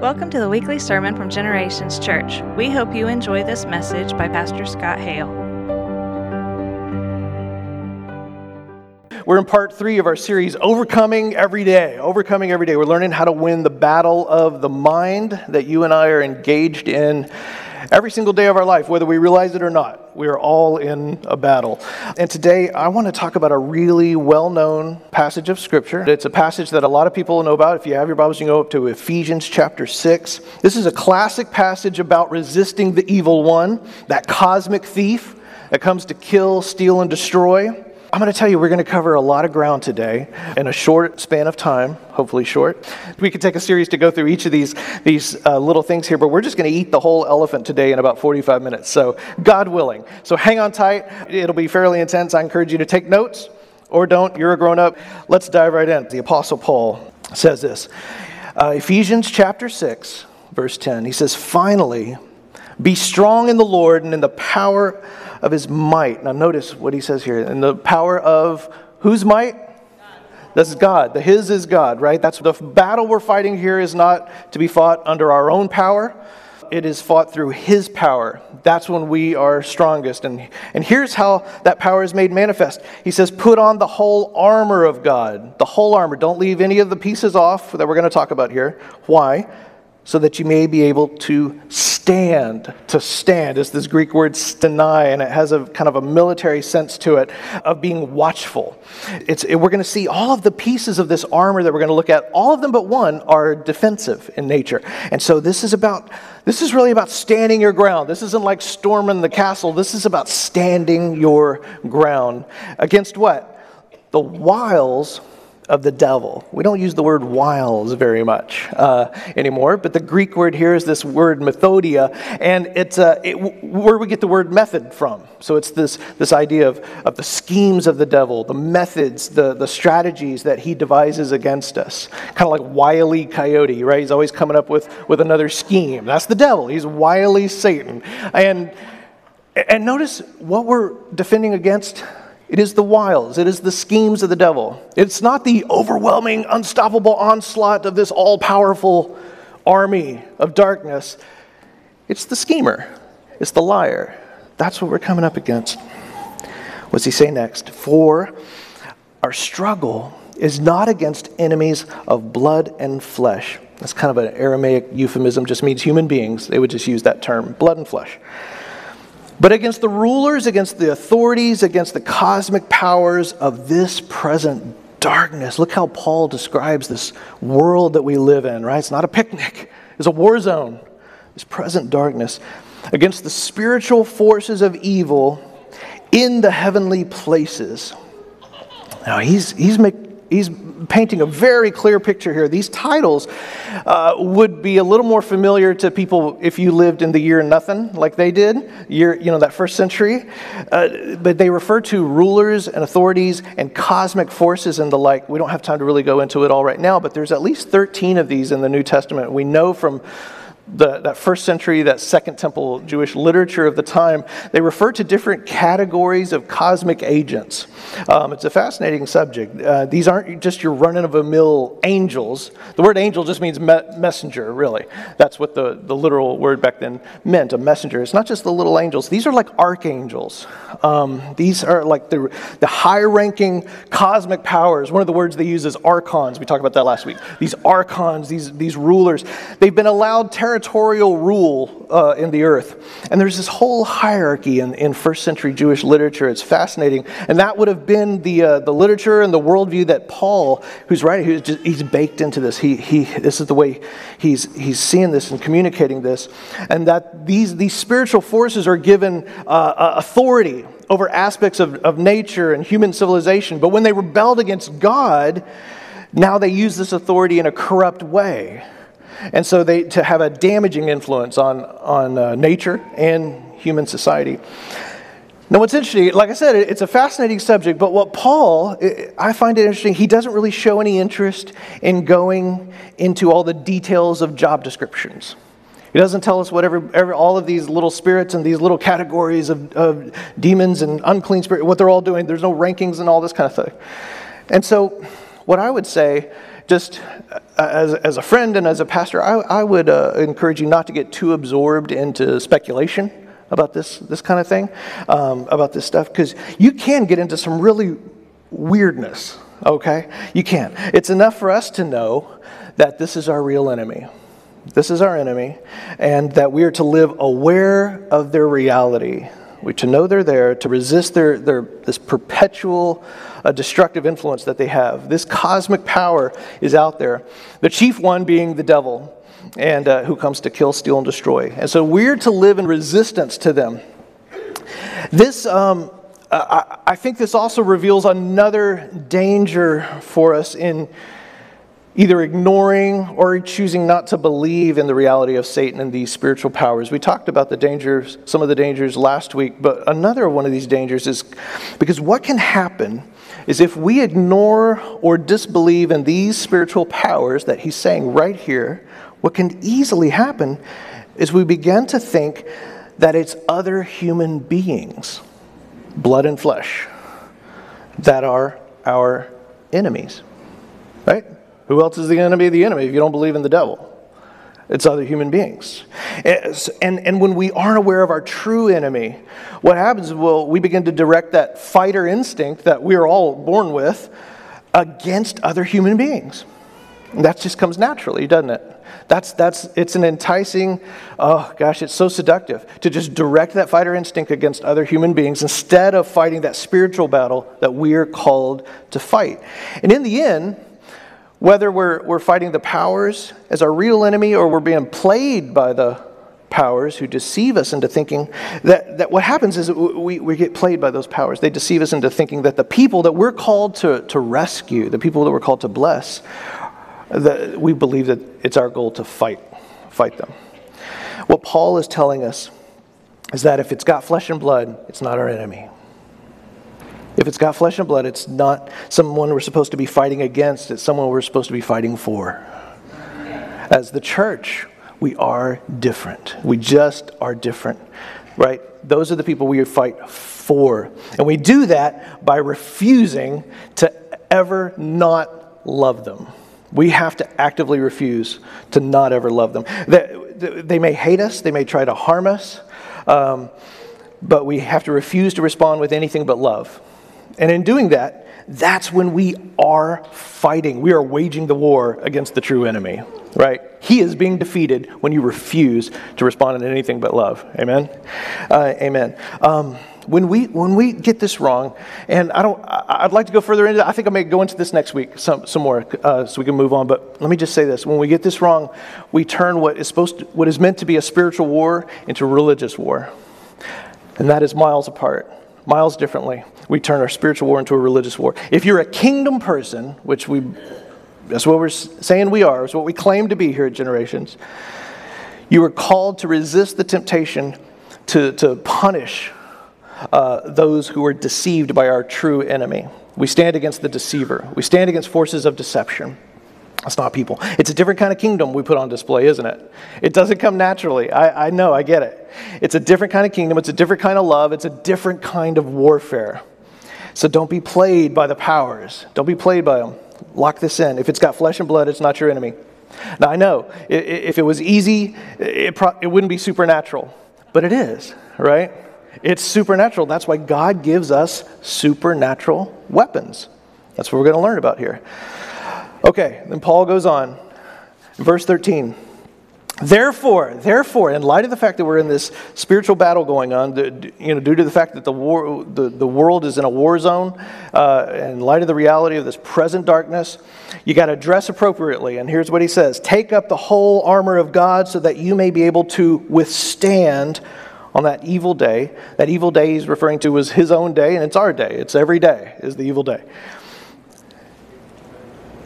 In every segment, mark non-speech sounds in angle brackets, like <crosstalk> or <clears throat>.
Welcome to the weekly sermon from Generations Church. We hope you enjoy this message by Pastor Scott Hale. We're in part three of our series, Overcoming Every Day. Overcoming Every Day. We're learning how to win the battle of the mind that you and I are engaged in every single day of our life, whether we realize it or not. We are all in a battle. And today I want to talk about a really well known passage of Scripture. It's a passage that a lot of people know about. If you have your Bibles, you can go up to Ephesians chapter 6. This is a classic passage about resisting the evil one, that cosmic thief that comes to kill, steal, and destroy. I'm going to tell you, we're going to cover a lot of ground today in a short span of time, hopefully short. We could take a series to go through each of these, these uh, little things here, but we're just going to eat the whole elephant today in about 45 minutes. So, God willing. So, hang on tight. It'll be fairly intense. I encourage you to take notes or don't. You're a grown up. Let's dive right in. The Apostle Paul says this uh, Ephesians chapter 6, verse 10. He says, Finally, be strong in the Lord and in the power of his might. Now, notice what he says here. In the power of whose might? This is God. The His is God, right? That's the battle we're fighting here is not to be fought under our own power. It is fought through His power. That's when we are strongest. And, and here's how that power is made manifest. He says, Put on the whole armor of God. The whole armor. Don't leave any of the pieces off that we're going to talk about here. Why? So that you may be able to stand. To stand is this Greek word stenai, and it has a kind of a military sense to it of being watchful. It's, we're going to see all of the pieces of this armor that we're going to look at, all of them but one are defensive in nature. And so this is about, this is really about standing your ground. This isn't like storming the castle. This is about standing your ground. Against what? The wiles of the devil. We don't use the word wiles very much uh, anymore, but the Greek word here is this word methodia, and it's uh, it, where we get the word method from. So it's this, this idea of, of the schemes of the devil, the methods, the, the strategies that he devises against us. Kind of like Wily Coyote, right? He's always coming up with, with another scheme. That's the devil. He's wily Satan. And, and notice what we're defending against it is the wiles, it is the schemes of the devil. It's not the overwhelming, unstoppable onslaught of this all powerful army of darkness. It's the schemer, it's the liar. That's what we're coming up against. What's he say next? For our struggle is not against enemies of blood and flesh. That's kind of an Aramaic euphemism, just means human beings. They would just use that term, blood and flesh but against the rulers, against the authorities, against the cosmic powers of this present darkness. Look how Paul describes this world that we live in, right? It's not a picnic, it's a war zone. This present darkness against the spiritual forces of evil in the heavenly places. Now, he's, he's, make, he's painting a very clear picture here. These titles uh, would be a little more familiar to people if you lived in the year nothing, like they did, year, you know, that first century. Uh, but they refer to rulers and authorities and cosmic forces and the like. We don't have time to really go into it all right now, but there's at least 13 of these in the New Testament. We know from the, that first century, that second temple Jewish literature of the time, they refer to different categories of cosmic agents. Um, it's a fascinating subject. Uh, these aren't just your run of the mill angels. The word angel just means me- messenger, really. That's what the, the literal word back then meant, a messenger. It's not just the little angels, these are like archangels. Um, these are like the, the high ranking cosmic powers. One of the words they use is archons. We talked about that last week. These archons, these, these rulers, they've been allowed territory territorial rule uh, in the earth. And there's this whole hierarchy in, in first century Jewish literature. It's fascinating. And that would have been the, uh, the literature and the worldview that Paul, who's writing, who's just, he's baked into this. He, he, this is the way he's, he's seeing this and communicating this. And that these, these spiritual forces are given uh, authority over aspects of, of nature and human civilization. But when they rebelled against God, now they use this authority in a corrupt way. And so they, to have a damaging influence on, on uh, nature and human society. Now, what's interesting, like I said, it's a fascinating subject, but what Paul, I find it interesting, he doesn't really show any interest in going into all the details of job descriptions. He doesn't tell us whatever every, all of these little spirits and these little categories of, of demons and unclean spirits, what they're all doing. There's no rankings and all this kind of thing. And so, what I would say, just uh, as, as a friend and as a pastor, I, I would uh, encourage you not to get too absorbed into speculation about this, this kind of thing, um, about this stuff, because you can get into some really weirdness, okay? You can. It's enough for us to know that this is our real enemy. This is our enemy, and that we are to live aware of their reality. We to know they're there, to resist their, their this perpetual uh, destructive influence that they have. This cosmic power is out there. The chief one being the devil, and uh, who comes to kill, steal, and destroy. And so we're to live in resistance to them. This, um, I, I think, this also reveals another danger for us in either ignoring or choosing not to believe in the reality of Satan and these spiritual powers. We talked about the dangers, some of the dangers last week, but another one of these dangers is because what can happen is if we ignore or disbelieve in these spiritual powers that he's saying right here, what can easily happen is we begin to think that it's other human beings, blood and flesh, that are our enemies, right? Who else is the enemy of the enemy if you don't believe in the devil? It's other human beings. And, and when we aren't aware of our true enemy, what happens is well, we begin to direct that fighter instinct that we are all born with against other human beings. And that just comes naturally, doesn't it? That's, that's, it's an enticing, oh gosh, it's so seductive to just direct that fighter instinct against other human beings instead of fighting that spiritual battle that we're called to fight. And in the end, whether we're, we're fighting the powers as our real enemy or we're being played by the powers who deceive us into thinking that, that what happens is we, we get played by those powers. They deceive us into thinking that the people that we're called to, to rescue, the people that we're called to bless, that we believe that it's our goal to fight, fight them. What Paul is telling us is that if it's got flesh and blood, it's not our enemy. If it's got flesh and blood, it's not someone we're supposed to be fighting against, it's someone we're supposed to be fighting for. As the church, we are different. We just are different, right? Those are the people we fight for. And we do that by refusing to ever not love them. We have to actively refuse to not ever love them. They, they may hate us, they may try to harm us, um, but we have to refuse to respond with anything but love. And in doing that, that's when we are fighting. We are waging the war against the true enemy, right? He is being defeated when you refuse to respond in anything but love. Amen? Uh, amen. Um, when we, when we get this wrong, and I don't, I'd like to go further into I think I may go into this next week some, some more uh, so we can move on. But let me just say this. When we get this wrong, we turn what is supposed to, what is meant to be a spiritual war into a religious war. And that is miles apart miles differently. We turn our spiritual war into a religious war. If you're a kingdom person, which we that's what we're saying we are, is what we claim to be here at Generations, you are called to resist the temptation to, to punish uh, those who are deceived by our true enemy. We stand against the deceiver, we stand against forces of deception. It's not people. It's a different kind of kingdom we put on display, isn't it? It doesn't come naturally. I, I know, I get it. It's a different kind of kingdom. It's a different kind of love. It's a different kind of warfare. So don't be played by the powers. Don't be played by them. Lock this in. If it's got flesh and blood, it's not your enemy. Now, I know if it was easy, it, pro- it wouldn't be supernatural, but it is, right? It's supernatural. That's why God gives us supernatural weapons. That's what we're going to learn about here. Okay, then Paul goes on. Verse 13. Therefore, therefore, in light of the fact that we're in this spiritual battle going on, you know, due to the fact that the, war, the, the world is in a war zone, uh, in light of the reality of this present darkness, you got to dress appropriately. And here's what he says Take up the whole armor of God so that you may be able to withstand on that evil day. That evil day he's referring to was his own day, and it's our day. It's every day is the evil day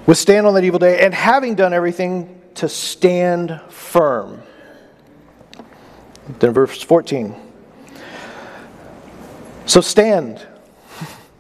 withstand on that evil day, and having done everything, to stand firm. Then verse 14. So stand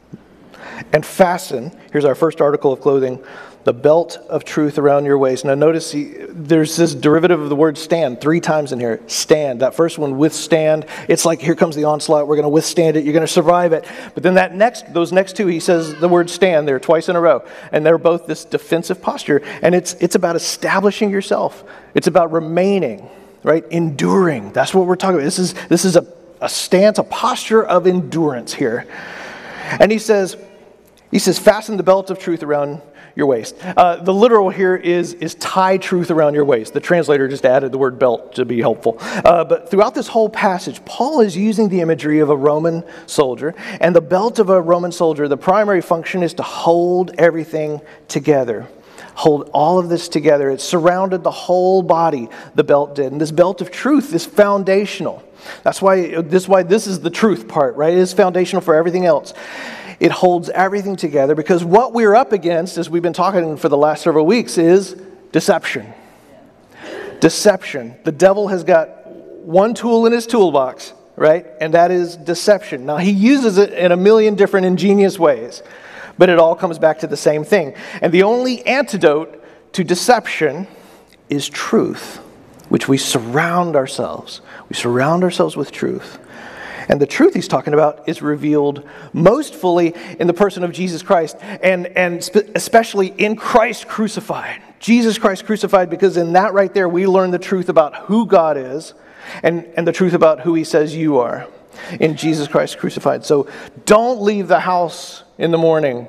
<laughs> and fasten. Here's our first article of clothing the belt of truth around your waist. Now, notice he, there's this derivative of the word stand three times in here. Stand. That first one, withstand. It's like here comes the onslaught. We're going to withstand it. You're going to survive it. But then that next, those next two, he says the word stand there twice in a row, and they're both this defensive posture. And it's it's about establishing yourself. It's about remaining, right? Enduring. That's what we're talking about. This is this is a, a stance, a posture of endurance here. And he says, he says, fasten the belt of truth around your waist. Uh, the literal here is, is tie truth around your waist. The translator just added the word belt to be helpful. Uh, but throughout this whole passage, Paul is using the imagery of a Roman soldier. And the belt of a Roman soldier, the primary function is to hold everything together. Hold all of this together. It surrounded the whole body, the belt did. And this belt of truth is foundational. That's why this, why this is the truth part, right? It is foundational for everything else. It holds everything together because what we're up against, as we've been talking for the last several weeks, is deception. Deception. The devil has got one tool in his toolbox, right? And that is deception. Now, he uses it in a million different ingenious ways, but it all comes back to the same thing. And the only antidote to deception is truth, which we surround ourselves. We surround ourselves with truth. And the truth he's talking about is revealed most fully in the person of Jesus Christ, and, and spe- especially in Christ crucified. Jesus Christ crucified, because in that right there, we learn the truth about who God is and, and the truth about who he says you are in Jesus Christ crucified. So don't leave the house in the morning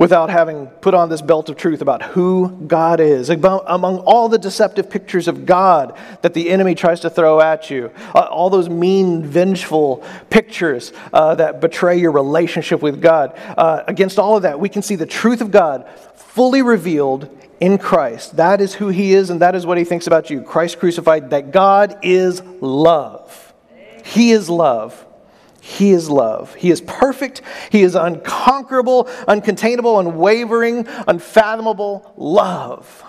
without having put on this belt of truth about who God is. Among all the deceptive pictures of God that the enemy tries to throw at you, uh, all those mean, vengeful pictures uh, that betray your relationship with God, uh, against all of that, we can see the truth of God fully revealed in Christ. That is who He is, and that is what He thinks about you. Christ crucified, that God is love. He is love. He is love. He is perfect. He is unconquerable, uncontainable, unwavering, unfathomable love.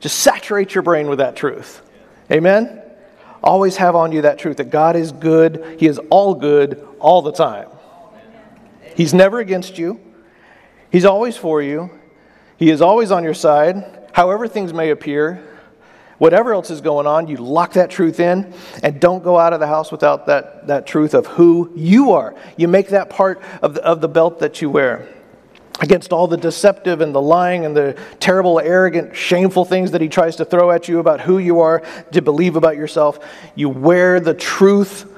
Just saturate your brain with that truth. Amen? Always have on you that truth that God is good. He is all good all the time. He's never against you, He's always for you. He is always on your side, however things may appear. Whatever else is going on, you lock that truth in and don't go out of the house without that, that truth of who you are. You make that part of the, of the belt that you wear. Against all the deceptive and the lying and the terrible, arrogant, shameful things that he tries to throw at you about who you are, to believe about yourself, you wear the truth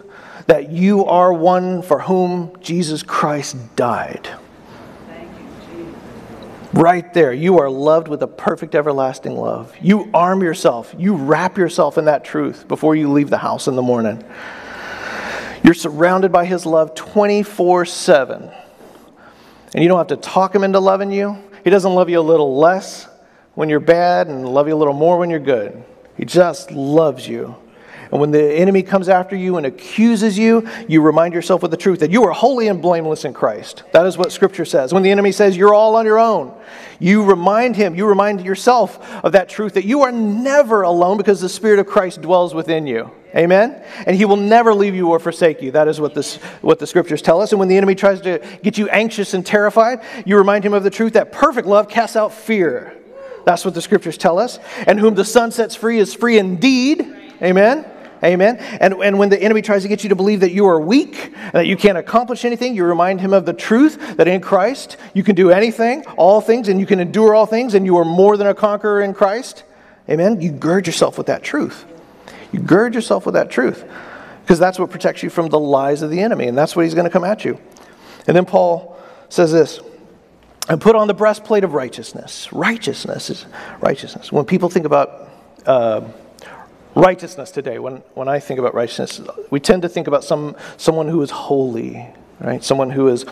that you are one for whom Jesus Christ died. Right there, you are loved with a perfect everlasting love. You arm yourself, you wrap yourself in that truth before you leave the house in the morning. You're surrounded by His love 24 7. And you don't have to talk Him into loving you. He doesn't love you a little less when you're bad and love you a little more when you're good. He just loves you. And when the enemy comes after you and accuses you, you remind yourself of the truth that you are holy and blameless in Christ. That is what Scripture says. When the enemy says you're all on your own, you remind him, you remind yourself of that truth that you are never alone because the Spirit of Christ dwells within you. Amen? And he will never leave you or forsake you. That is what, this, what the scriptures tell us. And when the enemy tries to get you anxious and terrified, you remind him of the truth that perfect love casts out fear. That's what the scriptures tell us. And whom the Son sets free is free indeed. Amen? Amen. And, and when the enemy tries to get you to believe that you are weak, and that you can't accomplish anything, you remind him of the truth that in Christ you can do anything, all things, and you can endure all things, and you are more than a conqueror in Christ. Amen. You gird yourself with that truth. You gird yourself with that truth because that's what protects you from the lies of the enemy, and that's what he's going to come at you. And then Paul says this and put on the breastplate of righteousness. Righteousness is righteousness. When people think about uh, righteousness today, when, when I think about righteousness, we tend to think about some, someone who is holy, right? Someone who is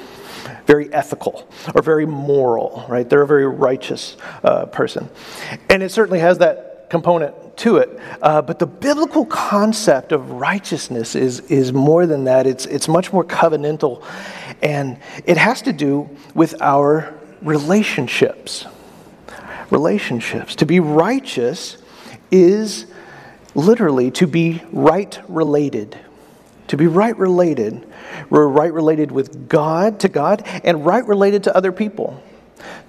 very ethical or very moral, right? They're a very righteous uh, person. And it certainly has that component to it. Uh, but the biblical concept of righteousness is, is more than that, it's, it's much more covenantal. And it has to do with our relationships. Relationships. To be righteous is literally to be right related. To be right related. We're right related with God, to God, and right related to other people.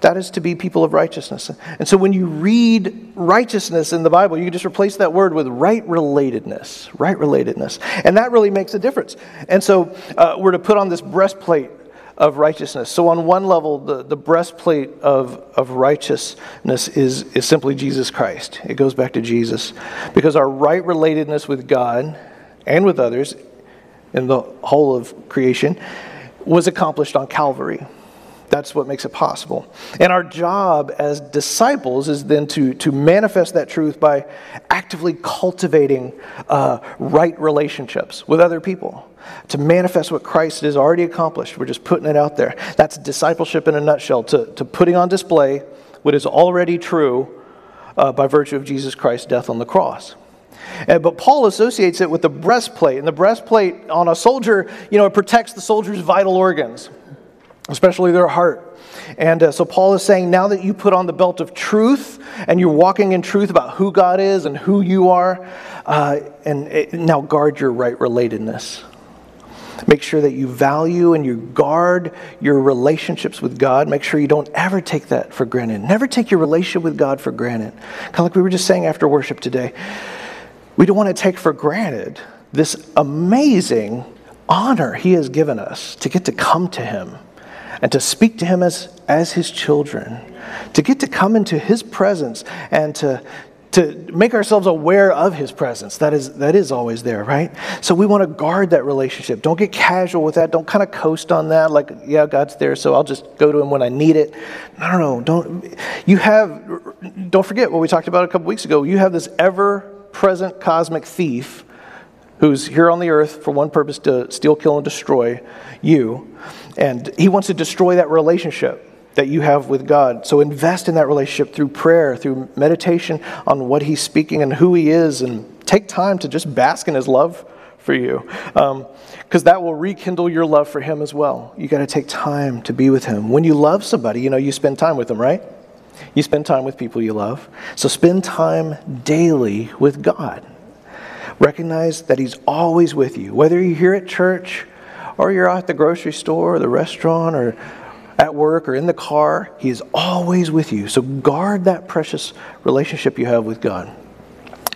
That is to be people of righteousness. And so when you read righteousness in the Bible, you can just replace that word with right relatedness. Right relatedness. And that really makes a difference. And so uh, we're to put on this breastplate of righteousness. So, on one level, the, the breastplate of, of righteousness is, is simply Jesus Christ. It goes back to Jesus. Because our right relatedness with God and with others in the whole of creation was accomplished on Calvary. That's what makes it possible. And our job as disciples is then to, to manifest that truth by actively cultivating uh, right relationships with other people, to manifest what Christ has already accomplished. We're just putting it out there. That's discipleship in a nutshell, to, to putting on display what is already true uh, by virtue of Jesus Christ's death on the cross. And, but Paul associates it with the breastplate. And the breastplate on a soldier, you know, it protects the soldier's vital organs, especially their heart. And uh, so Paul is saying now that you put on the belt of truth and you're walking in truth about who God is and who you are, uh, and it, now guard your right relatedness. Make sure that you value and you guard your relationships with God. Make sure you don't ever take that for granted. Never take your relationship with God for granted. Kind of like we were just saying after worship today. We don't want to take for granted this amazing honor He has given us to get to come to Him and to speak to Him as, as His children, to get to come into His presence and to, to make ourselves aware of his presence. That is that is always there right? So we want to guard that relationship. Don't get casual with that. Don't kind of coast on that like yeah god's there so i'll just go to him when i need it. No no no. Don't you have don't forget what we talked about a couple weeks ago. You have this ever present cosmic thief who's here on the earth for one purpose to steal, kill, and destroy you. And he wants to destroy that relationship that you have with God. So invest in that relationship through prayer, through meditation on what he's speaking and who he is, and take time to just bask in his love for you. Because um, that will rekindle your love for him as well. You got to take time to be with him. When you love somebody, you know, you spend time with them, right? You spend time with people you love. So spend time daily with God. Recognize that He's always with you, whether you're here at church or you're out at the grocery store or the restaurant or at work or in the car. He is always with you. So guard that precious relationship you have with God.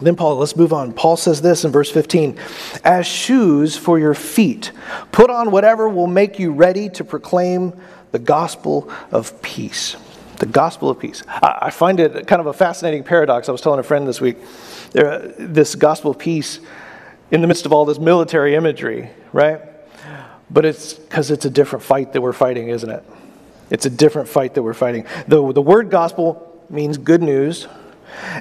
Then Paul, let's move on. Paul says this in verse 15 As shoes for your feet, put on whatever will make you ready to proclaim the gospel of peace the gospel of peace. I, find it kind of a fascinating paradox. I was telling a friend this week this gospel of peace in the midst of all this military imagery, right? But it's because it's a different fight that we're fighting, isn't it? It's a different fight that we're fighting. The, the word gospel means good news.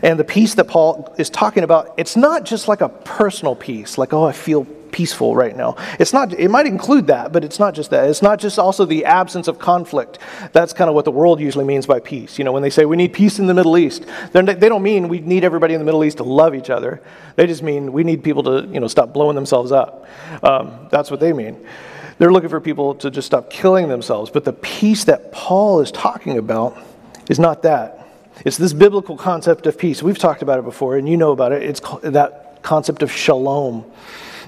And the peace that Paul is talking about, it's not just like a personal peace, like, oh, I feel peaceful right now. It's not, it might include that, but it's not just that. It's not just also the absence of conflict. That's kind of what the world usually means by peace. You know, when they say we need peace in the Middle East, they don't mean we need everybody in the Middle East to love each other. They just mean we need people to, you know, stop blowing themselves up. Um, that's what they mean. They're looking for people to just stop killing themselves. But the peace that Paul is talking about is not that. It's this biblical concept of peace. We've talked about it before, and you know about it. It's that concept of shalom.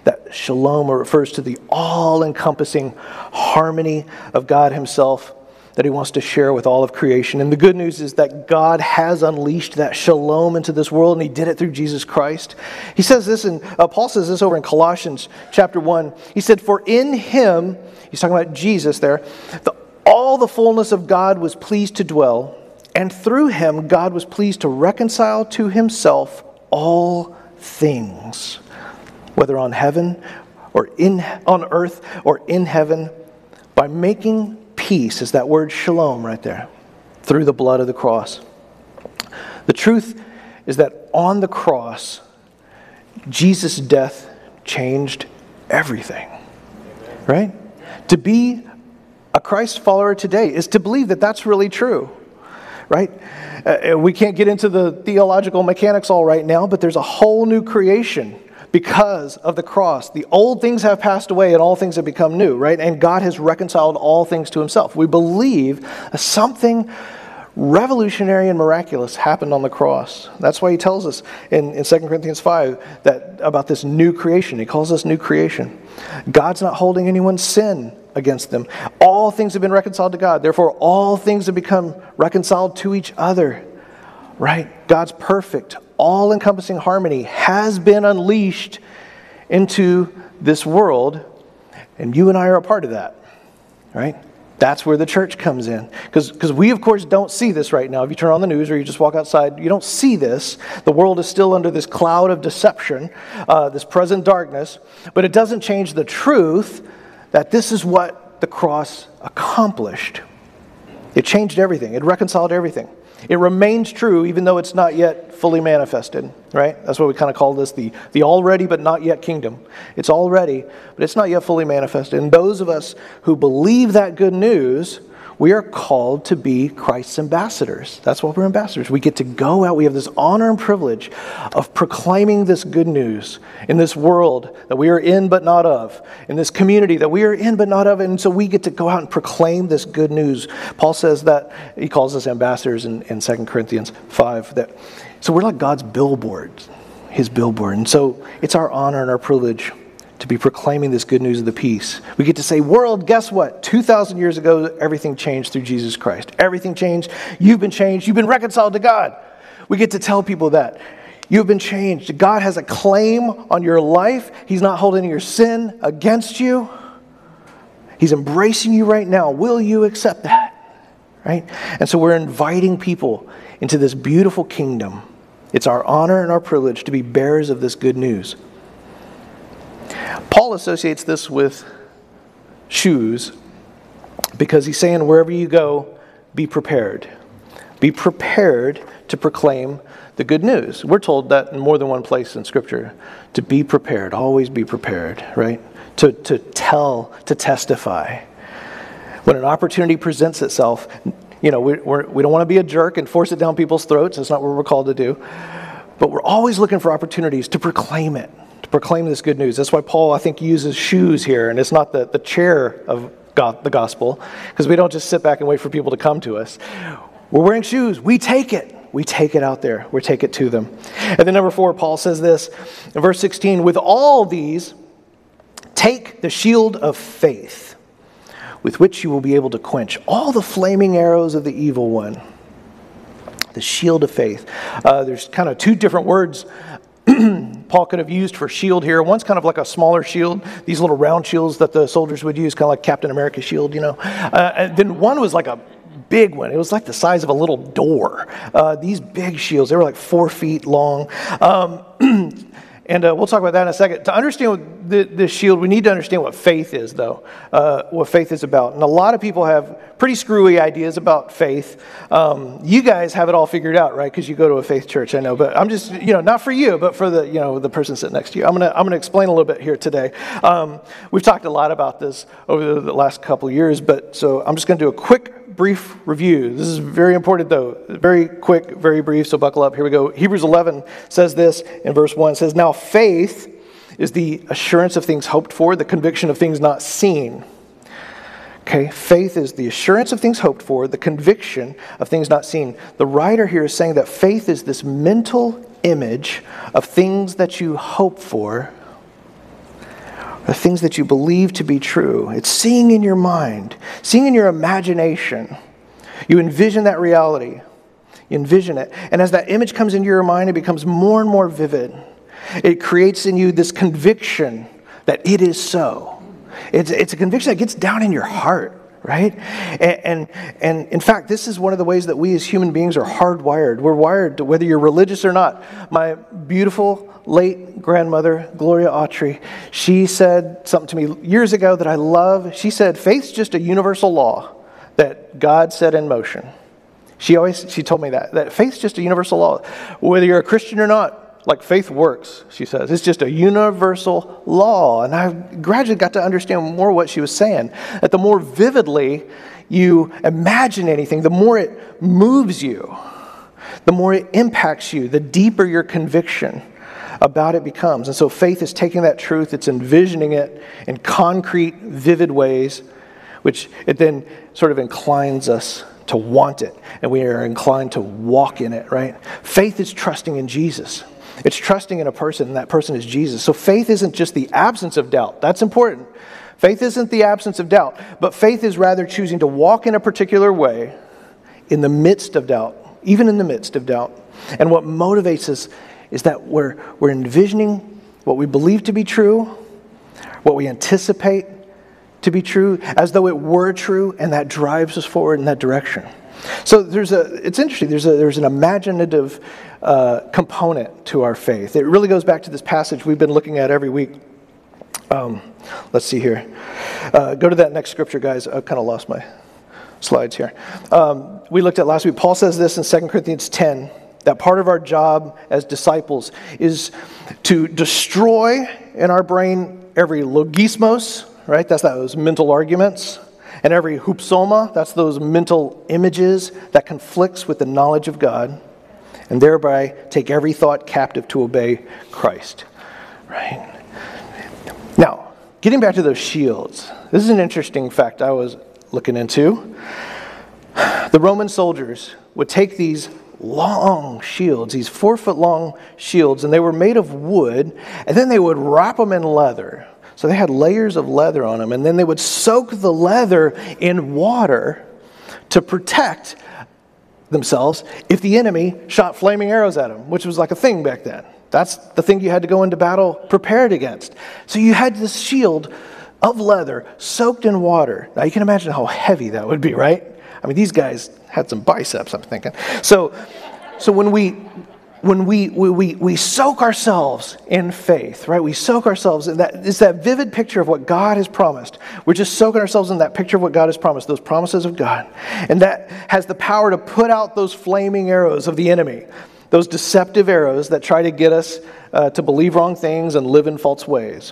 That shalom refers to the all encompassing harmony of God Himself that He wants to share with all of creation. And the good news is that God has unleashed that shalom into this world, and He did it through Jesus Christ. He says this, and uh, Paul says this over in Colossians chapter 1. He said, For in Him, he's talking about Jesus there, the, all the fullness of God was pleased to dwell, and through Him, God was pleased to reconcile to Himself all things whether on heaven or in, on earth or in heaven, by making peace, is that word shalom right there, through the blood of the cross. The truth is that on the cross, Jesus' death changed everything. Right? To be a Christ follower today is to believe that that's really true. Right? Uh, we can't get into the theological mechanics all right now, but there's a whole new creation because of the cross. The old things have passed away and all things have become new, right? And God has reconciled all things to himself. We believe something revolutionary and miraculous happened on the cross. That's why he tells us in, in 2 Corinthians 5 that about this new creation. He calls us new creation. God's not holding anyone's sin against them. All things have been reconciled to God. Therefore, all things have become reconciled to each other. Right? God's perfect, all encompassing harmony has been unleashed into this world, and you and I are a part of that. Right? That's where the church comes in. Because we, of course, don't see this right now. If you turn on the news or you just walk outside, you don't see this. The world is still under this cloud of deception, uh, this present darkness. But it doesn't change the truth that this is what the cross accomplished. It changed everything, it reconciled everything. It remains true even though it's not yet fully manifested, right? That's what we kind of call this the, the already but not yet kingdom. It's already, but it's not yet fully manifested. And those of us who believe that good news, we are called to be Christ's ambassadors. That's what we're ambassadors. We get to go out. We have this honor and privilege of proclaiming this good news in this world that we are in but not of, in this community that we are in but not of. And so we get to go out and proclaim this good news. Paul says that he calls us ambassadors in, in 2 Corinthians 5. That, so we're like God's billboards, his billboard. And so it's our honor and our privilege to be proclaiming this good news of the peace. We get to say, World, guess what? 2,000 years ago, everything changed through Jesus Christ. Everything changed. You've been changed. You've been reconciled to God. We get to tell people that. You've been changed. God has a claim on your life. He's not holding your sin against you. He's embracing you right now. Will you accept that? Right? And so we're inviting people into this beautiful kingdom. It's our honor and our privilege to be bearers of this good news. Paul associates this with shoes because he's saying, wherever you go, be prepared. Be prepared to proclaim the good news. We're told that in more than one place in Scripture to be prepared, always be prepared, right? To, to tell, to testify. When an opportunity presents itself, you know, we, we're, we do not want to be a jerk and force it down people's throats. That's not what we're called to do. But we're always looking for opportunities to proclaim it, proclaim this good news. That's why Paul, I think, uses shoes here, and it's not the, the chair of God, the gospel, because we don't just sit back and wait for people to come to us. We're wearing shoes. We take it. We take it out there. We take it to them. And then number four, Paul says this in verse 16 with all these, take the shield of faith, with which you will be able to quench all the flaming arrows of the evil one. The shield of faith. Uh, there's kind of two different words <clears throat> Paul could have used for shield here. One's kind of like a smaller shield, these little round shields that the soldiers would use, kind of like Captain America's shield, you know. Uh, and then one was like a big one. It was like the size of a little door. Uh, these big shields, they were like four feet long. Um, <clears throat> And uh, we'll talk about that in a second. To understand the, this shield, we need to understand what faith is, though, uh, what faith is about. And a lot of people have pretty screwy ideas about faith. Um, you guys have it all figured out, right? Because you go to a faith church, I know. But I'm just, you know, not for you, but for the, you know, the person sitting next to you. I'm gonna, I'm gonna explain a little bit here today. Um, we've talked a lot about this over the last couple years, but so I'm just gonna do a quick brief review. This is very important, though. Very quick, very brief, so buckle up. Here we go. Hebrews 11 says this in verse 1 says, Now faith is the assurance of things hoped for, the conviction of things not seen. Okay, faith is the assurance of things hoped for, the conviction of things not seen. The writer here is saying that faith is this mental image of things that you hope for the things that you believe to be true. It's seeing in your mind, seeing in your imagination. You envision that reality. You envision it. And as that image comes into your mind, it becomes more and more vivid. It creates in you this conviction that it is so. It's, it's a conviction that gets down in your heart right? And, and, and, in fact, this is one of the ways that we as human beings are hardwired. We're wired to, whether you're religious or not. My beautiful late grandmother, Gloria Autry, she said something to me years ago that I love. She said, faith's just a universal law that God set in motion. She always she told me that that faith's just a universal law, whether you're a Christian or not. Like faith works, she says. It's just a universal law. And I gradually got to understand more what she was saying. That the more vividly you imagine anything, the more it moves you, the more it impacts you, the deeper your conviction about it becomes. And so faith is taking that truth, it's envisioning it in concrete, vivid ways, which it then sort of inclines us to want it, and we are inclined to walk in it, right? Faith is trusting in Jesus. It's trusting in a person, and that person is Jesus. So faith isn't just the absence of doubt. That's important. Faith isn't the absence of doubt, but faith is rather choosing to walk in a particular way in the midst of doubt, even in the midst of doubt. And what motivates us is that we're, we're envisioning what we believe to be true, what we anticipate to be true, as though it were true, and that drives us forward in that direction. So there's a, it's interesting, there's, a, there's an imaginative uh, component to our faith. It really goes back to this passage we've been looking at every week. Um, let's see here. Uh, go to that next scripture, guys. I kind of lost my slides here. Um, we looked at last week. Paul says this in 2 Corinthians 10 that part of our job as disciples is to destroy in our brain every logismos, right? That's those mental arguments. And every hupsoma, that's those mental images that conflicts with the knowledge of God. And thereby take every thought captive to obey Christ, right? Now, getting back to those shields, this is an interesting fact I was looking into. The Roman soldiers would take these long shields, these four foot long shields, and they were made of wood, and then they would wrap them in leather. So they had layers of leather on them, and then they would soak the leather in water to protect themselves if the enemy shot flaming arrows at them, which was like a thing back then. That's the thing you had to go into battle prepared against. So you had this shield of leather soaked in water. Now you can imagine how heavy that would be, right? I mean, these guys had some biceps, I'm thinking. So, so when we when we, we, we, soak ourselves in faith, right? We soak ourselves in that, it's that vivid picture of what God has promised. We're just soaking ourselves in that picture of what God has promised, those promises of God. And that has the power to put out those flaming arrows of the enemy, those deceptive arrows that try to get us uh, to believe wrong things and live in false ways.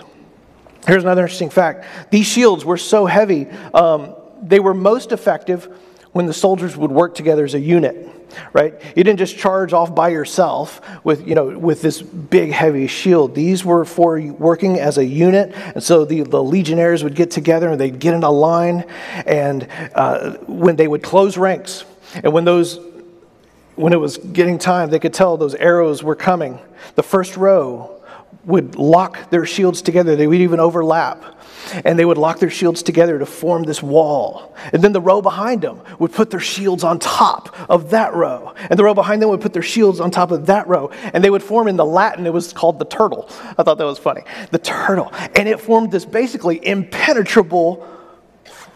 Here's another interesting fact these shields were so heavy, um, they were most effective when the soldiers would work together as a unit right? You didn't just charge off by yourself with you know with this big heavy shield. These were for working as a unit. And so the, the legionnaires would get together and they'd get in a line and uh, when they would close ranks and when those when it was getting time they could tell those arrows were coming. The first row would lock their shields together. They would even overlap and they would lock their shields together to form this wall. And then the row behind them would put their shields on top of that row. And the row behind them would put their shields on top of that row. And they would form in the Latin, it was called the turtle. I thought that was funny. The turtle. And it formed this basically impenetrable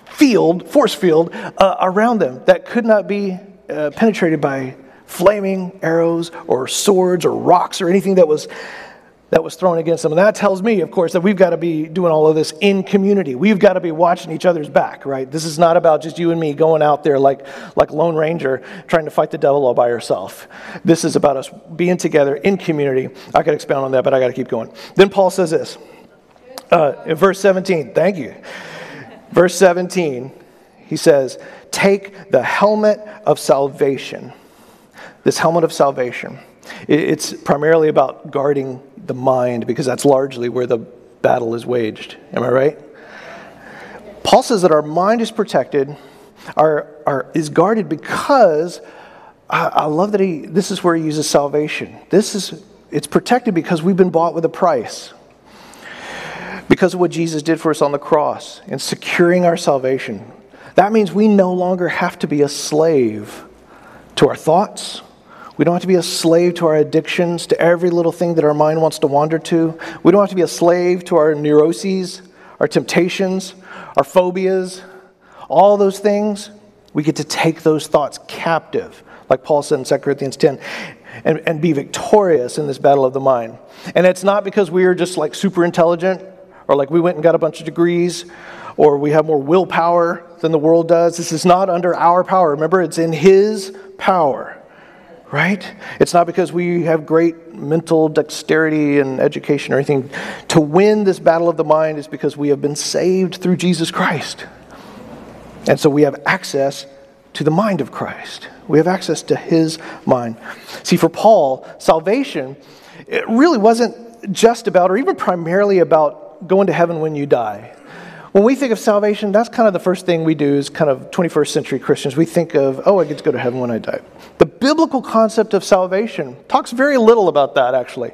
field, force field, uh, around them that could not be uh, penetrated by flaming arrows or swords or rocks or anything that was that was thrown against them. And that tells me, of course, that we've got to be doing all of this in community. We've got to be watching each other's back, right? This is not about just you and me going out there like, like Lone Ranger trying to fight the devil all by yourself. This is about us being together in community. I could expound on that, but I got to keep going. Then Paul says this uh, in verse 17. Thank you. Verse 17, he says, Take the helmet of salvation. This helmet of salvation. It's primarily about guarding the mind because that's largely where the battle is waged. Am I right? Paul says that our mind is protected, our, our, is guarded because I, I love that he, this is where he uses salvation. This is, it's protected because we've been bought with a price. Because of what Jesus did for us on the cross and securing our salvation. That means we no longer have to be a slave to our thoughts, we don't have to be a slave to our addictions, to every little thing that our mind wants to wander to. We don't have to be a slave to our neuroses, our temptations, our phobias, all those things. We get to take those thoughts captive, like Paul said in 2 Corinthians 10, and, and be victorious in this battle of the mind. And it's not because we are just like super intelligent or like we went and got a bunch of degrees or we have more willpower than the world does. This is not under our power. Remember, it's in His power right? It's not because we have great mental dexterity and education or anything. To win this battle of the mind is because we have been saved through Jesus Christ. And so we have access to the mind of Christ. We have access to his mind. See, for Paul, salvation, it really wasn't just about, or even primarily about, going to heaven when you die. When we think of salvation, that's kind of the first thing we do as kind of 21st century Christians. We think of, oh, I get to go to heaven when I die. The biblical concept of salvation talks very little about that, actually.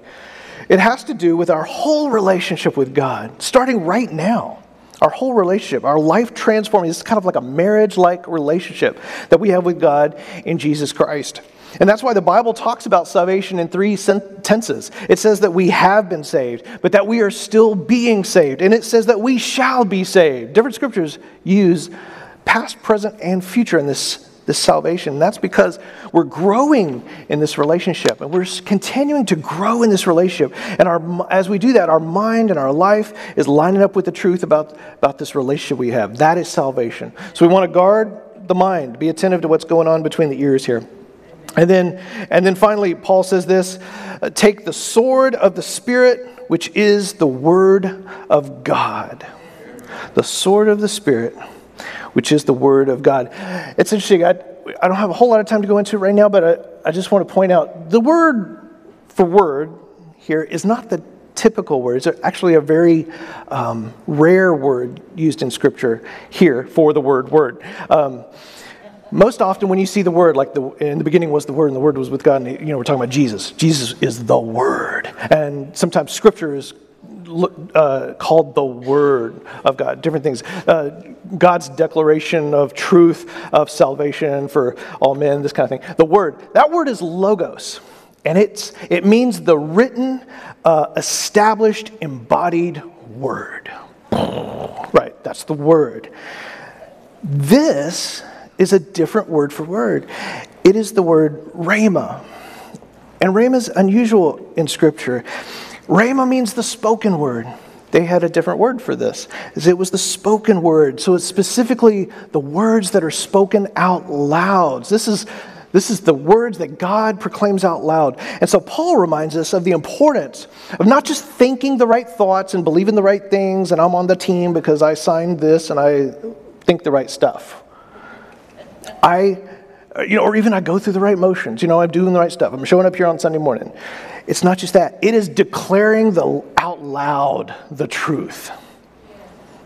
It has to do with our whole relationship with God, starting right now. Our whole relationship, our life transforming. It's kind of like a marriage like relationship that we have with God in Jesus Christ. And that's why the Bible talks about salvation in three tenses. It says that we have been saved, but that we are still being saved. And it says that we shall be saved. Different scriptures use past, present, and future in this, this salvation. And that's because we're growing in this relationship and we're continuing to grow in this relationship. And our, as we do that, our mind and our life is lining up with the truth about, about this relationship we have. That is salvation. So we want to guard the mind, be attentive to what's going on between the ears here. And then, and then finally, Paul says this uh, take the sword of the Spirit, which is the Word of God. The sword of the Spirit, which is the Word of God. It's interesting. I, I don't have a whole lot of time to go into it right now, but I, I just want to point out the word for word here is not the typical word. It's actually a very um, rare word used in Scripture here for the word word. Um, most often when you see the word, like the, in the beginning was the word and the word was with God, and you know, we're talking about Jesus. Jesus is the word. And sometimes scripture is uh, called the Word of God, different things. Uh, God's declaration of truth, of salvation for all men, this kind of thing. The Word, that word is logos, and it's, it means the written, uh, established, embodied Word. Right, that's the Word. This is a different word for word. It is the word rhema. And rhema is unusual in Scripture. Rhema means the spoken word. They had a different word for this. It was the spoken word. So it's specifically the words that are spoken out loud. This is, this is the words that God proclaims out loud. And so Paul reminds us of the importance of not just thinking the right thoughts and believing the right things, and I'm on the team because I signed this and I think the right stuff. I, uh, you know, or even I go through the right motions. You know, I'm doing the right stuff. I'm showing up here on Sunday morning. It's not just that, it is declaring the, out loud the truth.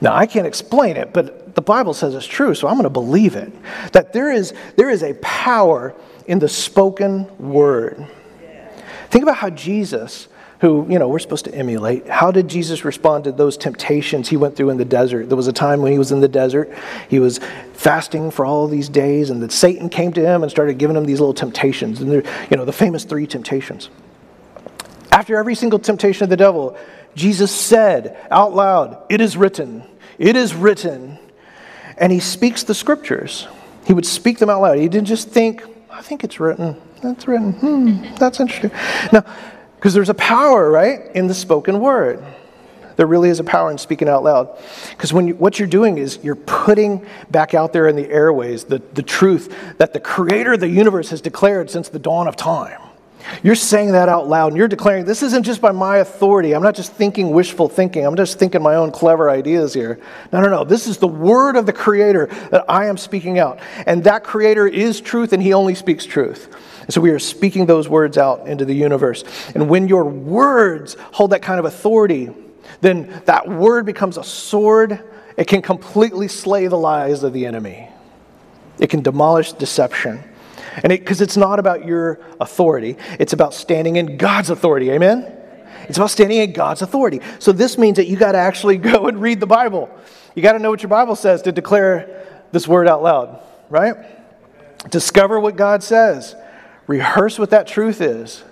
Now, I can't explain it, but the Bible says it's true, so I'm going to believe it. That there is, there is a power in the spoken word. Think about how Jesus who, you know, we're supposed to emulate. How did Jesus respond to those temptations he went through in the desert? There was a time when he was in the desert. He was fasting for all these days, and that Satan came to him and started giving him these little temptations. And you know, the famous three temptations. After every single temptation of the devil, Jesus said out loud, It is written, it is written. And he speaks the scriptures. He would speak them out loud. He didn't just think, I think it's written. That's written. Hmm, that's interesting. Now, because there's a power, right, in the spoken word. There really is a power in speaking out loud. Because when you, what you're doing is you're putting back out there in the airways the, the truth that the creator of the universe has declared since the dawn of time. You're saying that out loud and you're declaring this isn't just by my authority. I'm not just thinking wishful thinking. I'm just thinking my own clever ideas here. No, no, no. This is the word of the Creator that I am speaking out. And that Creator is truth and He only speaks truth. And so we are speaking those words out into the universe. And when your words hold that kind of authority, then that word becomes a sword. It can completely slay the lies of the enemy, it can demolish deception. And because it, it's not about your authority, it's about standing in God's authority. Amen? It's about standing in God's authority. So this means that you got to actually <laughs> go and read the Bible. You got to know what your Bible says to declare this word out loud, right? Discover what God says. Rehearse what that truth is.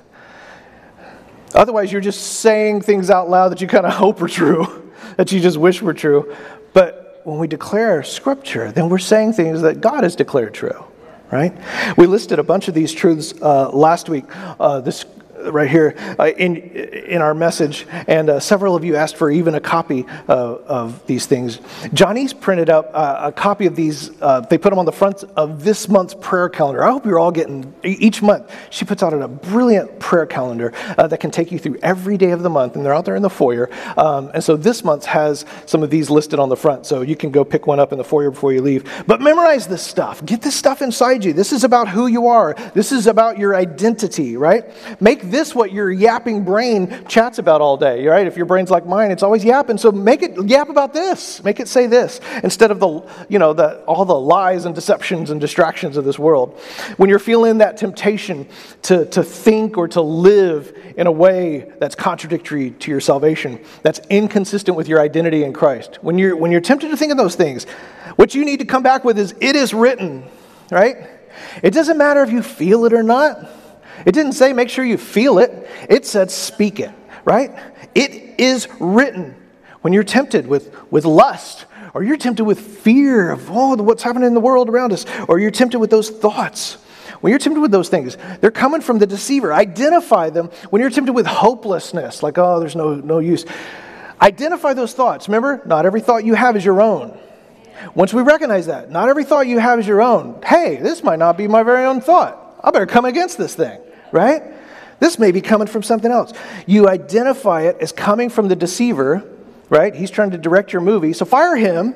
Otherwise, you're just saying things out loud that you kind of hope are true, <laughs> that you just wish were true. But when we declare Scripture, then we're saying things that God has declared true, right? We listed a bunch of these truths uh, last week. Uh, this right here uh, in, in our message, and uh, several of you asked for even a copy uh, of these things. Johnny's printed up uh, a copy of these, uh, they put them on the front of this month's prayer calendar. I hope you're all getting, each month, she puts out a brilliant prayer calendar uh, that can take you through every day of the month, and they're out there in the foyer. Um, and so this month has some of these listed on the front, so you can go pick one up in the foyer before you leave. But memorize this stuff. Get this stuff inside you. This is about who you are, this is about your identity, right? Make this what your yapping brain chats about all day, right? If your brain's like mine, it's always yapping. So make it yap about this. Make it say this instead of the, you know, the, all the lies and deceptions and distractions of this world. When you're feeling that temptation to, to think or to live in a way that's contradictory to your salvation, that's inconsistent with your identity in Christ, when you're, when you're tempted to think of those things, what you need to come back with is, it is written, right? It doesn't matter if you feel it or not. It didn't say make sure you feel it, it said speak it, right? It is written. When you're tempted with, with lust, or you're tempted with fear of oh, what's happening in the world around us, or you're tempted with those thoughts, when you're tempted with those things, they're coming from the deceiver. Identify them. When you're tempted with hopelessness, like, oh, there's no, no use, identify those thoughts. Remember, not every thought you have is your own. Once we recognize that, not every thought you have is your own. Hey, this might not be my very own thought. I better come against this thing, right? This may be coming from something else. You identify it as coming from the deceiver, right? He's trying to direct your movie. So fire him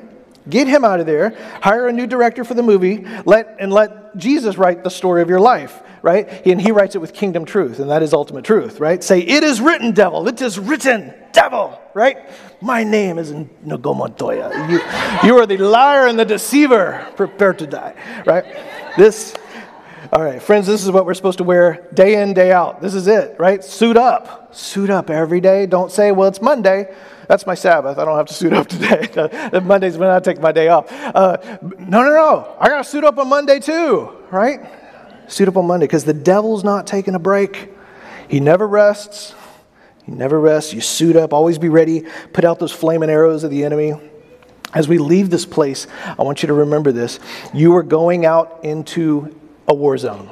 Get him out of there. Hire a new director for the movie. Let, and let Jesus write the story of your life, right? And he writes it with kingdom truth, and that is ultimate truth, right? Say, It is written, devil. It is written, devil, right? My name is Inigo Montoya. You, you are the liar and the deceiver. Prepare to die, right? This. All right, friends, this is what we're supposed to wear day in, day out. This is it, right? Suit up. Suit up every day. Don't say, well, it's Monday. That's my Sabbath. I don't have to suit up <laughs> today. Monday's when I take my day off. Uh, no, no, no. I got to suit up on Monday too, right? Suit up on Monday because the devil's not taking a break. He never rests. He never rests. You suit up, always be ready, put out those flaming arrows of the enemy. As we leave this place, I want you to remember this. You are going out into a war zone,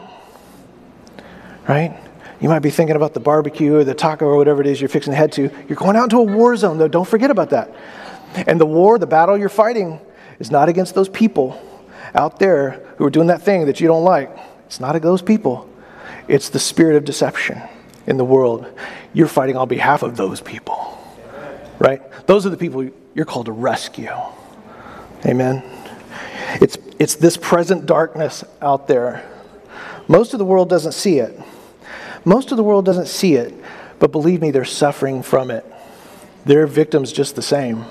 right? You might be thinking about the barbecue or the taco or whatever it is you're fixing to head to. You're going out into a war zone, though. Don't forget about that. And the war, the battle you're fighting, is not against those people out there who are doing that thing that you don't like. It's not against those people, it's the spirit of deception in the world. You're fighting on behalf of those people, right? Those are the people you're called to rescue. Amen. It's, it's this present darkness out there. Most of the world doesn't see it. Most of the world doesn't see it, but believe me, they're suffering from it. They're victims just the same.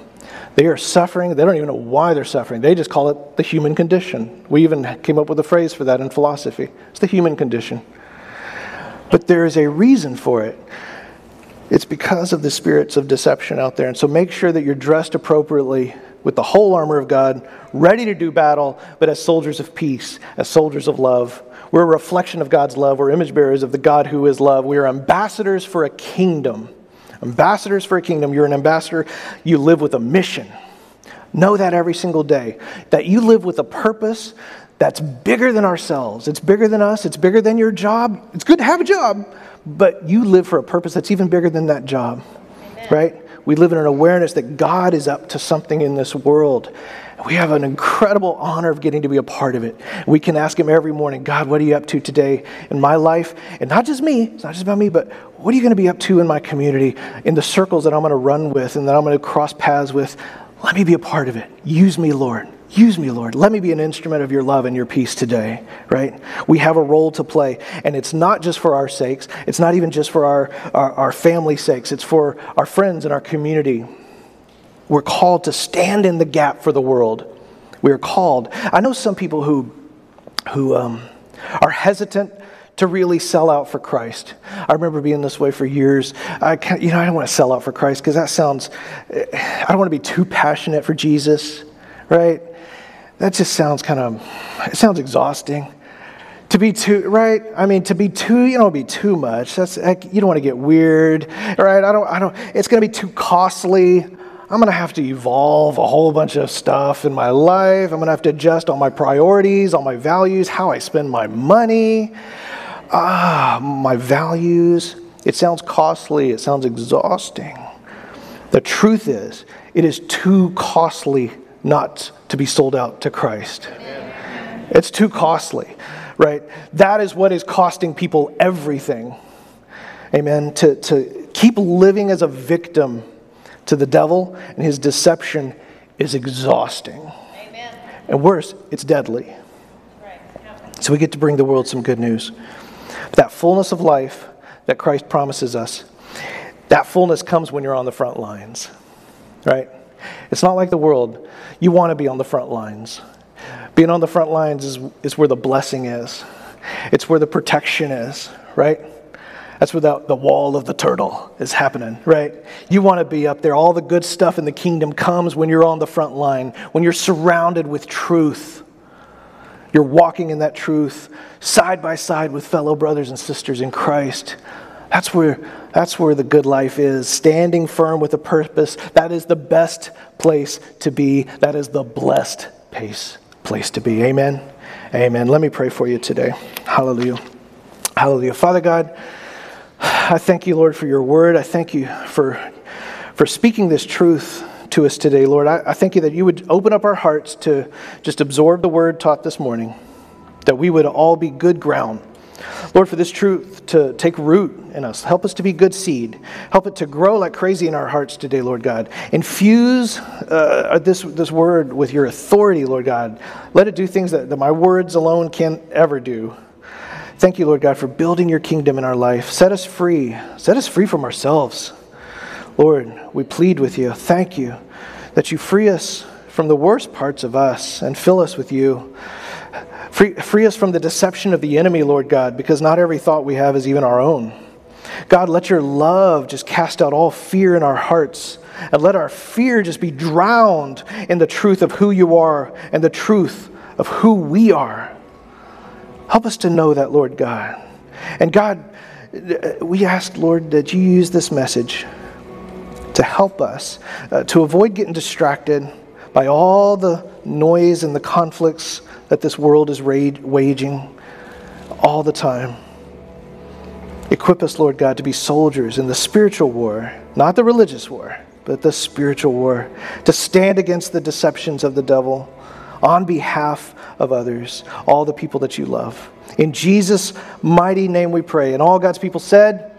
They are suffering. They don't even know why they're suffering. They just call it the human condition. We even came up with a phrase for that in philosophy. It's the human condition. But there is a reason for it. It's because of the spirits of deception out there. And so make sure that you're dressed appropriately with the whole armor of God, ready to do battle, but as soldiers of peace, as soldiers of love, we're a reflection of God's love. We're image bearers of the God who is love. We are ambassadors for a kingdom. Ambassadors for a kingdom. You're an ambassador. You live with a mission. Know that every single day. That you live with a purpose that's bigger than ourselves. It's bigger than us. It's bigger than your job. It's good to have a job, but you live for a purpose that's even bigger than that job. Amen. Right? We live in an awareness that God is up to something in this world. We have an incredible honor of getting to be a part of it. We can ask Him every morning, God, what are you up to today in my life? And not just me, it's not just about me, but what are you going to be up to in my community, in the circles that I'm going to run with and that I'm going to cross paths with? Let me be a part of it. Use me, Lord. Use me, Lord. Let me be an instrument of your love and your peace today, right? We have a role to play. And it's not just for our sakes, it's not even just for our, our, our family sakes, it's for our friends and our community. We're called to stand in the gap for the world. We are called. I know some people who, who um, are hesitant to really sell out for Christ. I remember being this way for years. I can't, you know, I don't want to sell out for Christ because that sounds, I don't want to be too passionate for Jesus, right? That just sounds kind of, it sounds exhausting. To be too, right? I mean, to be too, you don't be too much. That's, you don't want to get weird, right? I don't, I don't, it's going to be too costly. I'm going to have to evolve a whole bunch of stuff in my life. I'm going to have to adjust all my priorities, all my values, how I spend my money, ah, my values. It sounds costly, it sounds exhausting. The truth is, it is too costly not to be sold out to Christ. It's too costly, right? That is what is costing people everything. Amen. To, to keep living as a victim to the devil and his deception is exhausting. Amen. And worse, it's deadly. Right. So we get to bring the world some good news. That fullness of life that Christ promises us. That fullness comes when you're on the front lines, right? It's not like the world. You want to be on the front lines. Being on the front lines is, is where the blessing is, it's where the protection is, right? That's where the, the wall of the turtle is happening, right? You want to be up there. All the good stuff in the kingdom comes when you're on the front line, when you're surrounded with truth. You're walking in that truth side by side with fellow brothers and sisters in Christ. That's where, that's where the good life is. Standing firm with a purpose. That is the best place to be. That is the blessed place, place to be. Amen. Amen. Let me pray for you today. Hallelujah. Hallelujah. Father God, I thank you, Lord, for your word. I thank you for, for speaking this truth to us today, Lord. I, I thank you that you would open up our hearts to just absorb the word taught this morning, that we would all be good ground. Lord, for this truth to take root in us. Help us to be good seed. Help it to grow like crazy in our hearts today, Lord God. Infuse uh, this, this word with your authority, Lord God. Let it do things that, that my words alone can't ever do. Thank you, Lord God, for building your kingdom in our life. Set us free. Set us free from ourselves. Lord, we plead with you. Thank you that you free us from the worst parts of us and fill us with you. Free, free us from the deception of the enemy, Lord God, because not every thought we have is even our own. God, let your love just cast out all fear in our hearts. And let our fear just be drowned in the truth of who you are and the truth of who we are. Help us to know that, Lord God. And God, we ask, Lord, that you use this message to help us uh, to avoid getting distracted by all the noise and the conflicts that this world is waging all the time. Equip us, Lord God, to be soldiers in the spiritual war, not the religious war, but the spiritual war, to stand against the deceptions of the devil on behalf of others, all the people that you love. In Jesus' mighty name we pray. And all God's people said,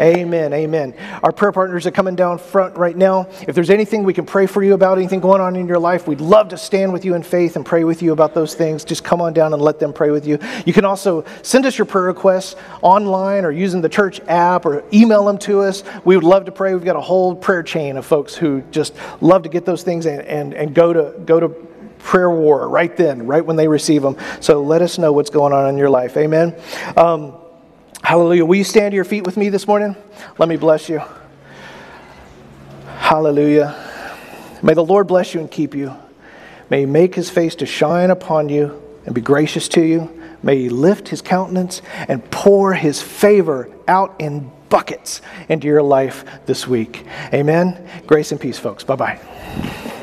Amen. Amen. Our prayer partners are coming down front right now. If there's anything we can pray for you about, anything going on in your life, we'd love to stand with you in faith and pray with you about those things. Just come on down and let them pray with you. You can also send us your prayer requests online or using the church app or email them to us. We would love to pray. We've got a whole prayer chain of folks who just love to get those things and, and, and go to go to prayer war right then, right when they receive them. So let us know what's going on in your life. Amen. Um, Hallelujah. Will you stand to your feet with me this morning? Let me bless you. Hallelujah. May the Lord bless you and keep you. May he make his face to shine upon you and be gracious to you. May he lift his countenance and pour his favor out in buckets into your life this week. Amen. Grace and peace, folks. Bye bye.